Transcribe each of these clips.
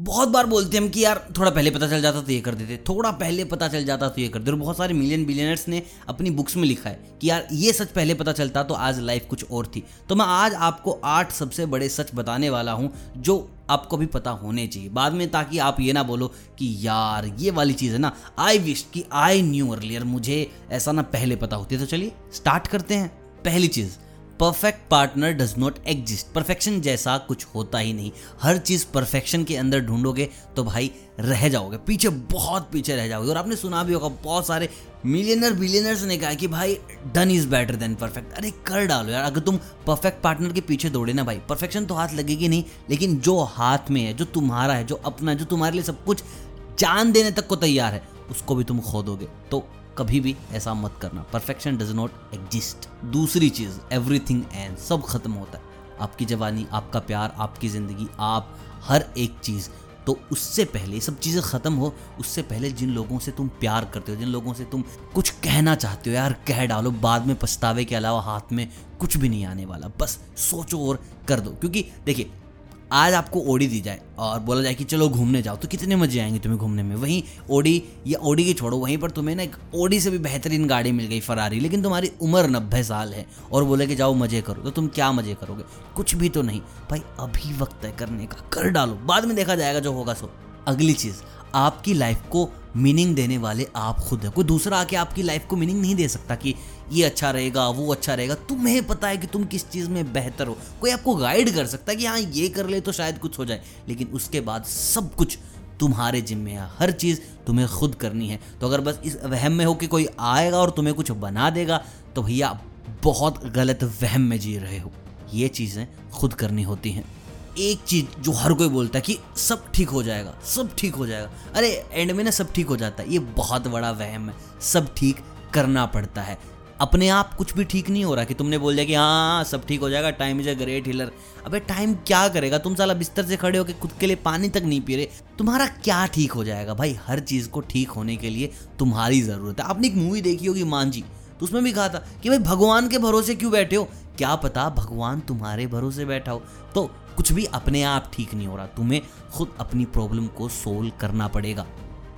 बहुत बार बोलते हैं हम कि यार, थोड़ा पहले पता चल जाता तो ये कर देते। थोड़ा पहले पता चल जाता तो ये कर देते। और बहुत सारे मिलियन बिलियनर्स ने अपनी बुक्स में लिखा है कि यार, ये सच पहले पता चलता तो आज लाइफ कुछ और थी। तो मैं आज आपको आठ सबसे बड़े सच बताने वाला हूँ, जो आपको भी पता होने चाहिए। बाद में ताकि आप ये ना बोलो कि यार, ये वाली चीज़ है ना आई विश कि आई न्यू अर्लियर मुझे ऐसा ना पहले पता होती। तो चलिए स्टार्ट करते हैं। पहली चीज़ perfect partner does not exist perfection जैसा कुछ होता ही नहीं। हर चीज़ परफेक्शन के अंदर ढूंढोगे तो भाई रह जाओगे। पीछे बहुत पीछे रह जाओगे। और आपने सुना भी होगा, बहुत सारे मिलियनर बिलियनर्स ने कहा कि भाई done is better than perfect अरे, कर डालो यार। अगर तुम परफेक्ट पार्टनर के पीछे दौड़े ना भाई परफेक्शन तो हाथ लगेगी नहीं। लेकिन जो हाथ में है, जो तुम्हारा है, जो अपना जो तुम्हारे लिए सब कुछ जान देने तक को तैयार है, उसको भी तुम खो दोगे तो कभी भी ऐसा मत करना। परफेक्शन डज नॉट एग्जिस्ट दूसरी चीज़ एवरीथिंग एंड सब खत्म होता है। आपकी जवानी, आपका प्यार, आपकी ज़िंदगी, आप, हर एक चीज़। तो उससे पहले सब चीज़ें ख़त्म हो, उससे पहले जिन लोगों से तुम प्यार करते हो, जिन लोगों से तुम कुछ कहना चाहते हो, यार कह डालो, बाद में पछतावे के अलावा हाथ में कुछ भी नहीं आने वाला। बस सोचो और कर दो। क्योंकि देखिए आज आपको ओडी दी जाए और बोला जाए कि चलो घूमने जाओ तो कितने मज़े आएँगे तुम्हें घूमने में? वहीं ओडी, या ओडी की छोड़ो, वहीं पर तुम्हें ना एक ओडी से भी बेहतरीन गाड़ी मिल गई फरारी लेकिन तुम्हारी उम्र नब्बे साल है और बोले कि जाओ मज़े करो तो तुम क्या मज़े करोगे? कुछ भी तो नहीं। भाई, अभी वक्त है करने का, कर डालो। बाद में देखा जाएगा जो होगा सो। अगली चीज़, आपकी लाइफ को मीनिंग देने वाले आप खुद है। कोई दूसरा आके आपकी लाइफ को मीनिंग नहीं दे सकता कि ये अच्छा रहेगा, वो अच्छा रहेगा। तुम्हें पता है कि तुम किस चीज़ में बेहतर हो। कोई आपको गाइड कर सकता है कि हाँ ये कर ले तो शायद कुछ हो जाए। लेकिन उसके बाद सब कुछ तुम्हारे जिम्मे है। हर चीज़ तुम्हें खुद करनी है। तो अगर बस इस वहम में हो कि कोई आएगा और तुम्हें कुछ बना देगा तो भैया बहुत गलत वहम में जी रहे हो। ये चीज़ें खुद करनी होती हैं। एक चीज़ जो हर कोई बोलता है कि सब ठीक हो जाएगा, सब ठीक हो जाएगा। अरे एंड में ना सब ठीक हो जाता है। ये बहुत बड़ा वहम है। सब ठीक करना पड़ता है। अपने आप कुछ भी ठीक नहीं हो रहा कि तुमने बोल दिया कि हाँ सब ठीक हो जाएगा time is a great healer अबे टाइम क्या करेगा? तुम साला बिस्तर से खड़े होकर खुद के लिए पानी तक नहीं पी रहे। तुम्हारा क्या ठीक हो जाएगा? भाई, हर चीज़ को ठीक होने के लिए तुम्हारी ज़रूरत है। आपने एक मूवी देखी होगी, मांझी। तो उसमें भी कहा था कि भाई, भगवान के भरोसे क्यों बैठे हो? क्या पता भगवान तुम्हारे भरोसे बैठा हो। तो कुछ भी अपने आप ठीक नहीं हो रहा, तुम्हें खुद अपनी प्रॉब्लम को सोल्व करना पड़ेगा।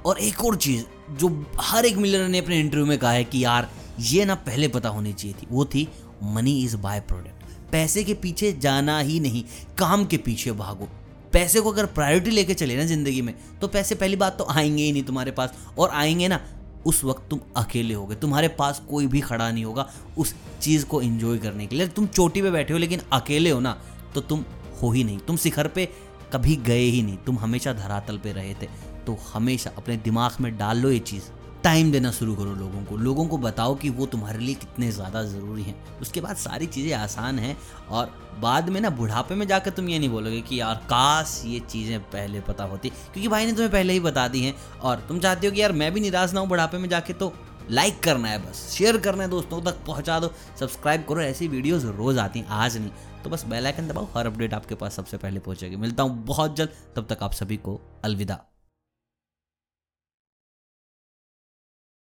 और एक और चीज़, जो हर एक मिलर ने अपने इंटरव्यू में कहा है कि यार, ये ना पहले पता होनी चाहिए थी, वो थी मनी इज़ बाय प्रोडक्ट पैसे के पीछे जाना ही नहीं, काम के पीछे भागो। पैसे को अगर प्रायोरिटी लेके चले ना ज़िंदगी में तो पैसे पहली बात तो आएँगे ही नहीं तुम्हारे पास, और आएँगे ना, उस वक्त तुम अकेले होगे। तुम्हारे पास कोई भी खड़ा नहीं होगा उस चीज़ को एंजॉय करने के लिए। तुम चोटी पे बैठे हो लेकिन अकेले हो ना तो तुम हो ही नहीं। तुम शिखर पे कभी गए ही नहीं। तुम हमेशा धरातल पे रहे थे। तो हमेशा अपने दिमाग में डाल लो ये चीज़। टाइम देना शुरू करो लोगों को। लोगों को बताओ कि वो तुम्हारे लिए कितने ज़्यादा ज़रूरी हैं। उसके बाद सारी चीज़ें आसान हैं और बाद में ना बुढ़ापे में जाकर तुम ये नहीं बोलोगे कि यार काश ये चीज़ें पहले पता होती। क्योंकि भाई ने तुम्हें पहले ही बता दी हैं। और तुम चाहते हो कि यार मैं भी निराश ना हूँ बुढ़ापे में जाके तो लाइक करना है बस, शेयर करना है दोस्तों तक पहुँचा दो, सब्सक्राइब करो, ऐसी वीडियोस रोज़ आती हैं, आज नहीं। तो बस बेल आइकन दबाओ, हर अपडेट आपके पास सबसे पहले पहुंचेगी। मिलता हूँ बहुत जल्द, तब तक आप सभी को अलविदा।